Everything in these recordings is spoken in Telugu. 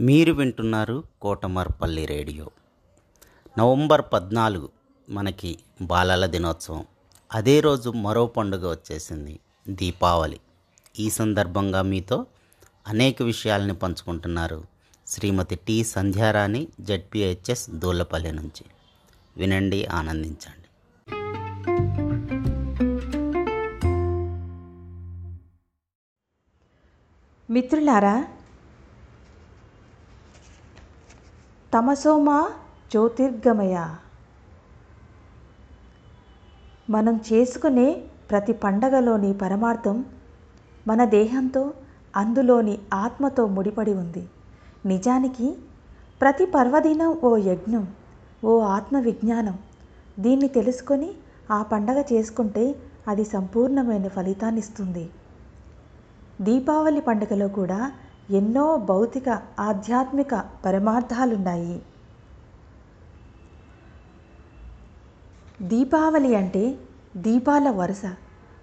మీరు వింటున్నారు కోటమర్పల్లి రేడియో. నవంబర్ పద్నాలుగు మనకి బాలల దినోత్సవం. అదే రోజు మరో పండుగ వచ్చేసింది దీపావళి. ఈ సందర్భంగా మీతో అనేక విషయాల్ని పంచుకుంటున్నారు శ్రీమతి టి సంధ్యారాణి జడ్పిహెచ్ఎస్ దూలపల్లి నుంచి. వినండి ఆనందించండి. మిత్రులారా తమసోమా జ్యోతిర్గమయ. మనం చేసుకునే ప్రతి పండగలోని పరమార్థం మన దేహంతో అందులోని ఆత్మతో ముడిపడి ఉంది. నిజానికి ప్రతి పర్వదినం ఓ యజ్ఞం ఓ ఆత్మ విజ్ఞానం దీన్ని తెలుసుకొని ఆ పండగ చేసుకుంటే అది సంపూర్ణమైన ఫలితాన్ని ఇస్తుంది దీపావళి పండుగలో కూడా ఎన్నో భౌతిక ఆధ్యాత్మిక పరమార్థాలున్నాయి. దీపావళి అంటే దీపాల వరుస.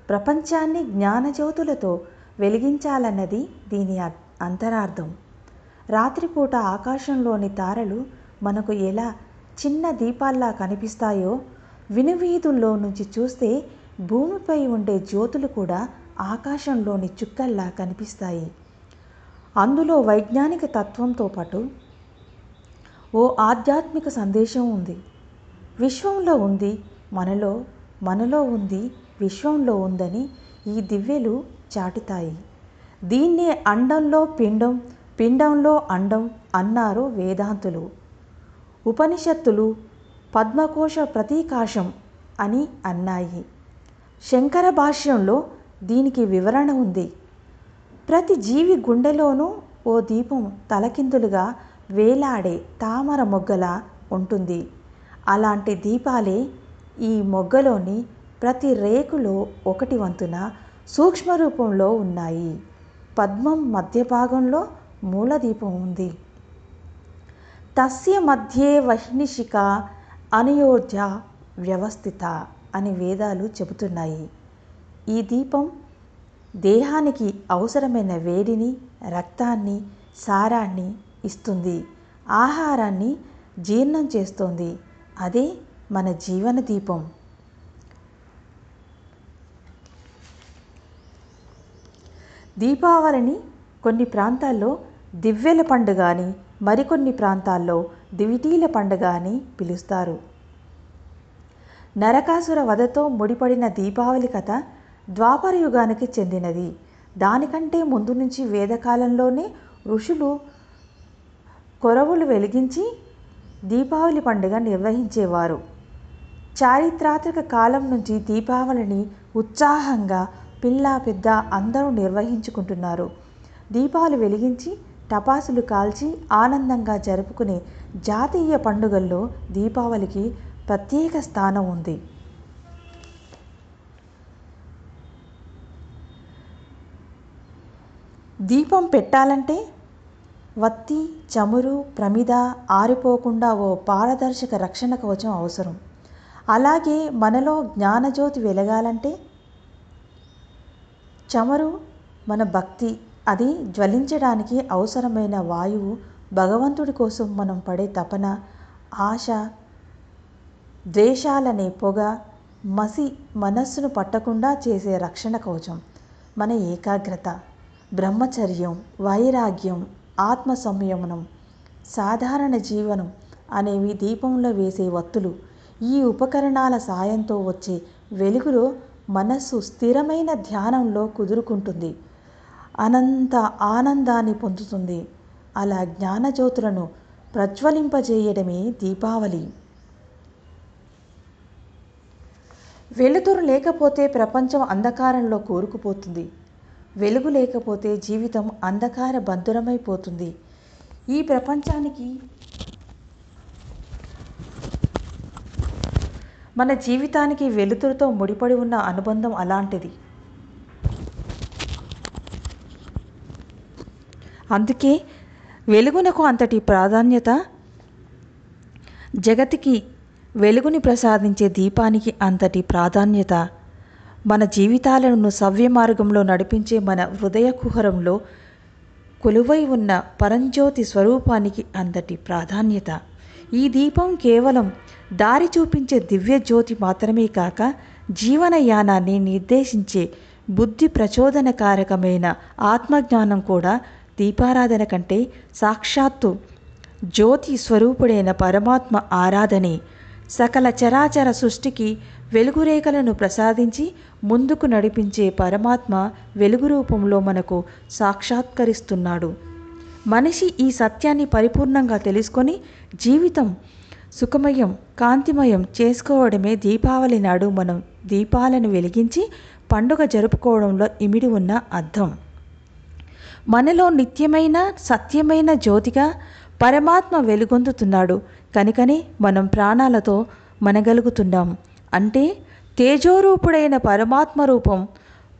ప్రపంచాన్ని జ్ఞానజ్యోతులతో వెలిగించాలన్నది దీని అంతరార్థం. రాత్రిపూట ఆకాశంలోని తారలు మనకు ఎలా చిన్న దీపాల్లా కనిపిస్తాయో వినువీధుల్లో నుంచి చూస్తే భూమిపై ఉండే జ్యోతులు కూడా ఆకాశంలోని చుక్కల్లా కనిపిస్తాయి. అందులో వైజ్ఞానిక తత్వంతో పాటు ఓ ఆధ్యాత్మిక సందేశం ఉంది. విశ్వంలో ఉంది మనలో మనలో ఉంది విశ్వంలో ఉందని ఈ దివ్యలు చాటుతాయి. దీన్నే అండంలో పిండం పిండంలో అండం అన్నారు వేదాంతులు. ఉపనిషత్తులు పద్మకోశ ప్రతీకాశం అని అన్నాయి. శంకర భాష్యంలో దీనికి వివరణ ఉంది. ప్రతి జీవి గుండెలోనూ ఓ దీపం తలకిందులుగా వేలాడే తామర మొగ్గలా ఉంటుంది. అలాంటి దీపాలే ఈ మొగ్గలోని ప్రతి రేకులో ఒకటి వంతున సూక్ష్మ రూపంలో ఉన్నాయి. పద్మం మధ్య భాగంలో మూలదీపం ఉంది. తస్య మధ్యే వహ్నిషిక అనుయోధ్య వ్యవస్థిత అని వేదాలు చెబుతున్నాయి. ఈ దీపం దేహానికి అవసరమైన వేడిని రక్తాన్ని సారాన్ని ఇస్తుంది. ఆహారాన్ని జీర్ణం చేస్తుంది. అదే మన జీవన దీపం. దీపావళిని కొన్ని ప్రాంతాల్లో దివ్యల పండుగ అని మరికొన్ని ప్రాంతాల్లో దివిటీల పండుగ అని పిలుస్తారు. నరకాసుర వధతో ముడిపడిన దీపావళి కథ ద్వాపర యుగానికి చెందినది. దానికంటే ముందు నుంచి వేదకాలంలోనే ఋషులు కొరవులు వెలిగించి దీపావళి పండుగ నిర్వహించేవారు. చారిత్రాత్మక కాలం నుంచి దీపావళిని ఉత్సాహంగా పిల్ల పెద్ద అందరూ నిర్వహించుకుంటున్నారు. దీపాలు వెలిగించి టపాసులు కాల్చి ఆనందంగా జరుపుకునే జాతీయ పండుగల్లో దీపావళికి ప్రత్యేక స్థానం ఉంది. దీపం పెట్టాలంటే వత్తి చమురు ప్రమిద ఆరిపోకుండా ఓ పారదర్శక రక్షణ కవచం అవసరం. అలాగే మనలో జ్ఞానజ్యోతి వెలగాలంటే చమురు మన భక్తి అది జ్వలించడానికి అవసరమైన వాయువు భగవంతుడి కోసం మనం పడే తపన ఆశ ద్వేషాలనే పొగ మసి మనస్సును పట్టకుండా చేసే రక్షణ కవచం మన ఏకాగ్రత. బ్రహ్మచర్యం వైరాగ్యం ఆత్మ సంయమనం సాధారణ జీవనం అనేవి దీపంలో వేసే వత్తులు. ఈ ఉపకరణాల సాయంతో వచ్చే వెలుగులో మనస్సు స్థిరమైన ధ్యానంలో కుదురుకుంటుంది. అనంత ఆనందాన్ని పొందుతుంది. అలా జ్ఞానజ్యోతులను ప్రజ్వలింపజేయడమే దీపావళి. వెలుతురు లేకపోతే ప్రపంచం అంధకారంలో కూరుకుపోతుంది. వెలుగు లేకపోతే జీవితం అంధకార బంధురమైపోతుంది. ఈ ప్రపంచానికి మన జీవితానికి వెలుతురుతో ముడిపడి ఉన్న అనుబంధం అలాంటిది. అందుకే వెలుగునకు అంతటి ప్రాధాన్యత జగతికి వెలుగుని ప్రసాదించే దీపానికి అంతటి ప్రాధాన్యత. మన జీవితాలను సవ్య మార్గంలో నడిపించే మన హృదయ కుహరంలో కొలువై ఉన్న పరంజ్యోతి స్వరూపానికి అంతటి ప్రాధాన్యత. ఈ దీపం కేవలం దారి చూపించే దివ్య జ్యోతి మాత్రమే కాక జీవనయానాన్ని నిర్దేశించే బుద్ధి ప్రచోదనకారకమైన ఆత్మజ్ఞానం కూడా దీపారాధన కంటే సాక్షాత్తు జ్యోతి స్వరూపుడైన పరమాత్మ ఆరాధనే. సకల చరాచర సృష్టికి వెలుగురేఖలను ప్రసాదించి ముందుకు నడిపించే పరమాత్మ వెలుగు రూపంలో మనకు సాక్షాత్కరిస్తున్నాడు. మనిషి ఈ సత్యాన్ని పరిపూర్ణంగా తెలుసుకొని జీవితం సుఖమయం కాంతిమయం చేసుకోవడమే దీపావళి నాడు మనం దీపాలను వెలిగించి పండుగ జరుపుకోవడంలో ఇమిడి ఉన్న అర్థం. మనలో నిత్యమైన సత్యమైన జ్యోతిగా పరమాత్మ వెలుగొందుతున్నాడు. కనుకనే మనం ప్రాణాలతో మనగలుగుతున్నాం అంటే తేజోరూపుడైన పరమాత్మ రూపం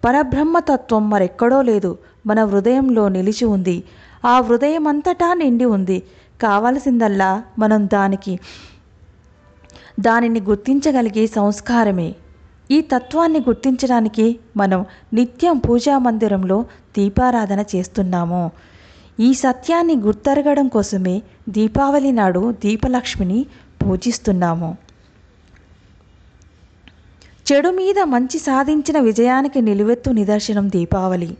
పరబ్రహ్మతత్వం మరెక్కడో లేదు. మన హృదయంలో నిలిచి ఉంది. ఆ హృదయం అంతటా నిండి ఉంది. కావలసిందల్లా మనం దానికి దానిని గుర్తించగలిగే సంస్కారమే. ఈ తత్వాన్ని గుర్తించడానికి మనం నిత్యం పూజా మందిరంలో దీపారాధన చేస్తున్నాము. ఈ సత్యాన్ని గుర్తెరగడం కోసమే దీపావళి నాడు దీపలక్ష్మిని పూజిస్తున్నాము. చెడు మీద మంచి సాధించిన విజయానికి నిలువెత్తు నిదర్శనం దీపావళి.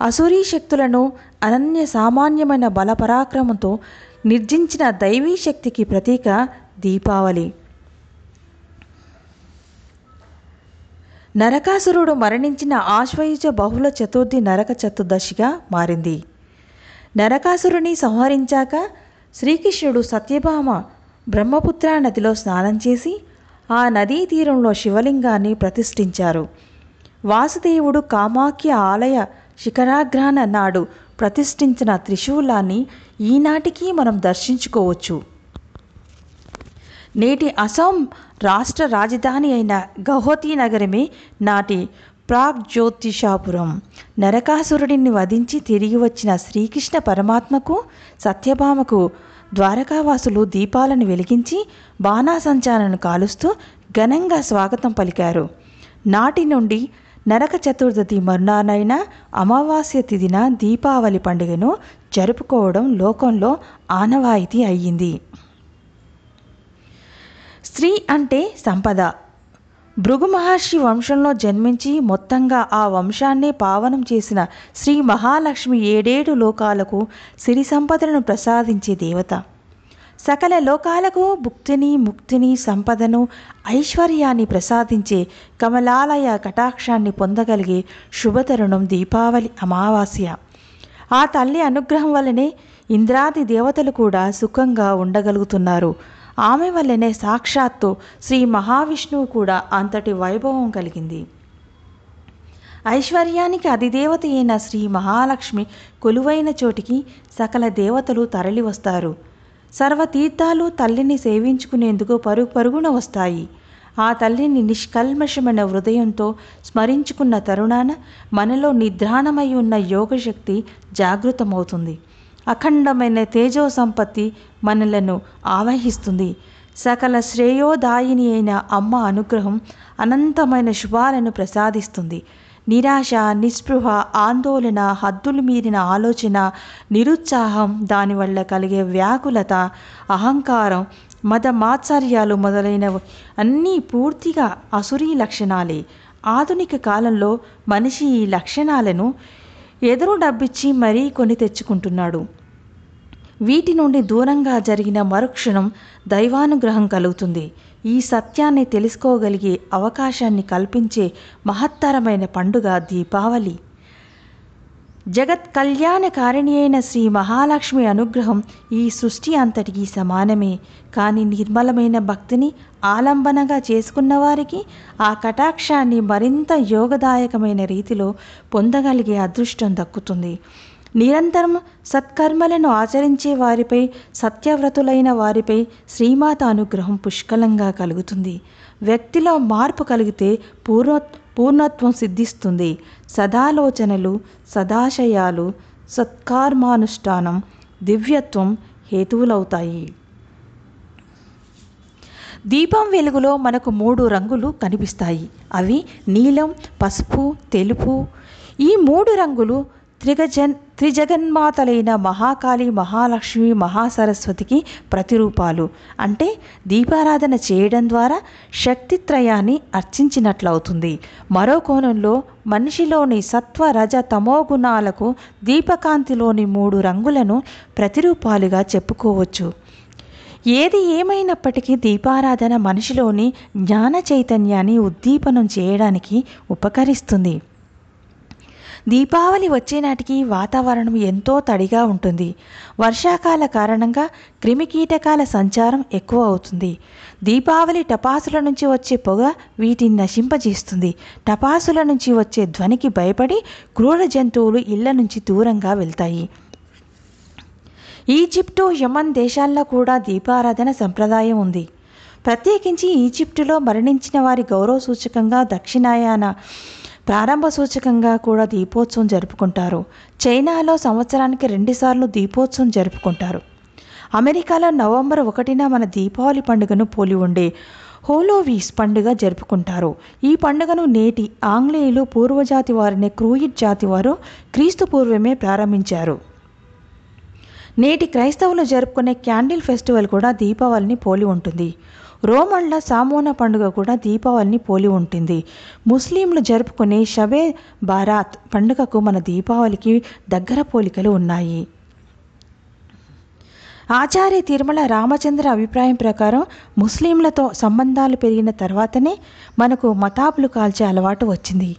అసురీ శక్తులను అనన్య సామాన్యమైన బలపరాక్రమంతో నిర్జించిన దైవీ శక్తికి ప్రతీక దీపావళి. నరకాసురుడు మరణించిన ఆశ్వయుజ బహుళ చతుర్థి నరక చతుర్దశిగా మారింది. నరకాసురుని సంహరించాక శ్రీకృష్ణుడు సత్యభామ బ్రహ్మపుత్ర నదిలో స్నానం చేసి ఆ నదీ తీరంలో శివలింగాన్ని ప్రతిష్ఠించారు. వాసుదేవుడు కామాఖ్య ఆలయ శిఖరాగ్రాన నాడు ప్రతిష్ఠించిన త్రిశూలాన్ని ఈనాటికి మనం దర్శించుకోవచ్చు. నేటి అస్సాం రాష్ట్ర రాజధాని అయిన గౌహతి నగరమే నాటి ప్రాగ్ జ్యోతిషాపురం నరకాసురుడిని వధించి తిరిగి వచ్చిన శ్రీకృష్ణ పరమాత్మకు సత్యభామకు ద్వారకావాసులు దీపాలను వెలిగించి బాణాసంచాలను కాలుస్తూ ఘనంగా స్వాగతం పలికారు. నాటి నుండి నరక చతుర్దశి మరునాడైన అమావాస్య తిథిన దీపావళి పండుగను జరుపుకోవడం లోకంలో ఆనవాయితీ అయ్యింది. స్త్రీ అంటే సంపద. భృగు మహర్షి వంశంలో జన్మించి మొత్తంగా ఆ వంశాన్నే పావనం చేసిన శ్రీ మహాలక్ష్మి ఏడేడు లోకాలకు సిరి సంపదలను ప్రసాదించే దేవత. సకల లోకాలకు భుక్తిని ముక్తిని సంపదను ఐశ్వర్యాన్ని ప్రసాదించే కమలాలయ కటాక్షాన్ని పొందగలిగే శుభతరుణం దీపావళి అమావాస్య. ఆ తల్లి అనుగ్రహం వల్లనే ఇంద్రాది దేవతలు కూడా సుఖంగా ఉండగలుగుతున్నారు. ఆమె వల్లనే సాక్షాత్తు శ్రీ మహావిష్ణువు కూడా అంతటి వైభవం కలిగింది. ఐశ్వర్యానికి అధిదేవత అయిన శ్రీ మహాలక్ష్మి కొలువైన చోటికి సకల దేవతలు తరలి వస్తారు. సర్వతీర్థాలు తల్లిని సేవించుకునేందుకు పరుగు పరుగున వస్తాయి. ఆ తల్లిని నిష్కల్మషమైన హృదయంతో స్మరించుకున్న తరుణాన మనలో నిద్రాణమై ఉన్న యోగశక్తి జాగృతమవుతుంది. అఖండమైన తేజో సంపత్తి మనలను ఆవహిస్తుంది. సకల శ్రేయోదాయిని అయిన అమ్మ అనుగ్రహం అనంతమైన శుభాలను ప్రసాదిస్తుంది. నిరాశ నిస్పృహ ఆందోళన హద్దులు మీరిన ఆలోచన నిరుత్సాహం దానివల్ల కలిగే వ్యాకులత అహంకారం మత మాత్సర్యాలు మొదలైనవి అన్నీ పూర్తిగా అసురీ లక్షణాలే. ఆధునిక కాలంలో మనిషి ఈ లక్షణాలను ఎదురు డబ్బిచ్చి మరీ కొని తెచ్చుకుంటున్నాడు. వీటి నుండి దూరంగా జరిగిన మరుక్షణం దైవానుగ్రహం కలుగుతుంది. ఈ సత్యాన్ని తెలుసుకోగలిగే అవకాశాన్ని కల్పించే మహత్తరమైన పండుగ దీపావళి. జగత్ కళ్యాణకారిణి అయిన శ్రీ మహాలక్ష్మి అనుగ్రహం ఈ సృష్టి అంతటికీ సమానమే. కానీ నిర్మలమైన భక్తిని ఆలంబనగా చేసుకున్న వారికి ఆ కటాక్షాన్ని మరింత యోగదాయకమైన రీతిలో పొందగలిగే అదృష్టం దక్కుతుంది. నిరంతరం సత్కర్మలను ఆచరించే వారిపై సత్యవ్రతులైన వారిపై శ్రీమాత అనుగ్రహం పుష్కలంగా కలుగుతుంది. వ్యక్తిలో మార్పు కలిగితే పూర్ణ పూర్ణత్వం సిద్ధిస్తుంది. సదాలోచనలు సదాశయాలు సత్కర్మానుష్ఠానం దివ్యత్వం హేతువులవుతాయి. దీపం వెలుగులో మనకు మూడు రంగులు కనిపిస్తాయి. అవి నీలం పసుపు తెలుపు. ఈ మూడు రంగులు త్రిగజన్ త్రిజగన్మాతలైన మహాకాళి మహాలక్ష్మి మహాసరస్వతికి ప్రతిరూపాలు. అంటే దీపారాధన చేయడం ద్వారా శక్తిత్రయాన్ని అర్చించినట్లవుతుంది. మరో కోణంలో మనిషిలోని సత్వ రజ తమో గుణాలకు దీపకాంతిలోని మూడు రంగులను ప్రతిరూపాలుగా చెప్పుకోవచ్చు. ఏది ఏమైనప్పటికీ దీపారాధన మనిషిలోని జ్ఞాన చైతన్యాన్ని ఉద్దీపనం చేయడానికి ఉపకరిస్తుంది. దీపావళి వచ్చే నాటికి వాతావరణం ఎంతో తడిగా ఉంటుంది. వర్షాకాల కారణంగా క్రిమికీటకాల సంచారం ఎక్కువ అవుతుంది. దీపావళి టపాసుల నుంచి వచ్చే పొగ వీటిని నశింపజేస్తుంది. టపాసుల నుంచి వచ్చే ధ్వనికి భయపడి క్రూర జంతువులు ఇళ్ళ నుంచి దూరంగా వెళ్తాయి. ఈజిప్టు యమన్ దేశాల్లో కూడా దీపారాధన సంప్రదాయం ఉంది. ప్రత్యేకించి ఈజిప్టులో మరణించిన వారి గౌరవ సూచకంగా దక్షిణాయాన ప్రారంభ సూచకంగా కూడా దీపోత్సవం జరుపుకుంటారు. చైనాలో సంవత్సరానికి రెండుసార్లు దీపోత్సవం జరుపుకుంటారు. అమెరికాలో నవంబర్ ఒకటిన మన దీపావళి పండుగను పోలి ఉండే హోలోవీస్ పండుగ జరుపుకుంటారు. ఈ పండుగను నేటి ఆంగ్లేయులు పూర్వజాతి వారిని క్రూయిడ్ జాతి వారు క్రీస్తు పూర్వమే ప్రారంభించారు. నేటి క్రైస్తవులు జరుపుకునే క్యాండిల్ ఫెస్టివల్ కూడా దీపావళిని పోలి ఉంటుంది. రోమన్ల సామోన పండుగ కూడా దీపావళిని పోలి ఉంటుంది. ముస్లింలు జరుపుకునే షబే బారాత్ పండుగకు మన దీపావళికి దగ్గర పోలికలు ఉన్నాయి. ఆచార్య తిరుమల రామచంద్ర అభిప్రాయం ప్రకారం ముస్లింలతో సంబంధాలు పెరిగిన తర్వాతనే మనకు మతాబులు కాల్చే అలవాటు వచ్చింది.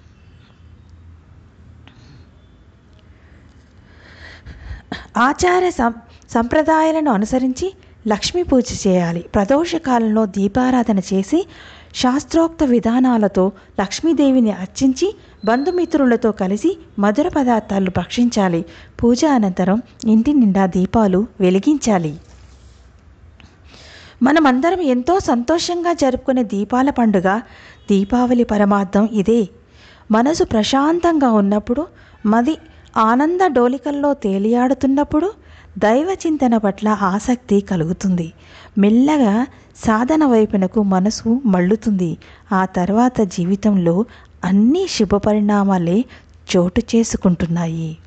ఆచార సం సంప్రదాయాలను అనుసరించి లక్ష్మీ పూజ చేయాలి. ప్రదోష కాలంలో దీపారాధన చేసి శాస్త్రోక్త విధానాలతో లక్ష్మీదేవిని అర్చించి బంధుమిత్రులతో కలిసి మధుర పదార్థాలు భక్షించాలి. పూజ అనంతరం ఇంటి నిండా దీపాలు వెలిగించాలి. మనమందరం ఎంతో సంతోషంగా జరుపుకునే దీపాల పండుగ దీపావళి పరమార్థం ఇదే. మనసు ప్రశాంతంగా ఉన్నప్పుడు మది ఆనంద డోలికల్లో తేలియాడుతున్నప్పుడు దైవ చింతన పట్ల ఆసక్తి కలుగుతుంది. మెల్లగా సాధన వైపునకు మనసు మళ్ళుతుంది. ఆ తర్వాత జీవితంలో అన్ని శుభ పరిణామాలే చోటు చేసుకుంటున్నాయి.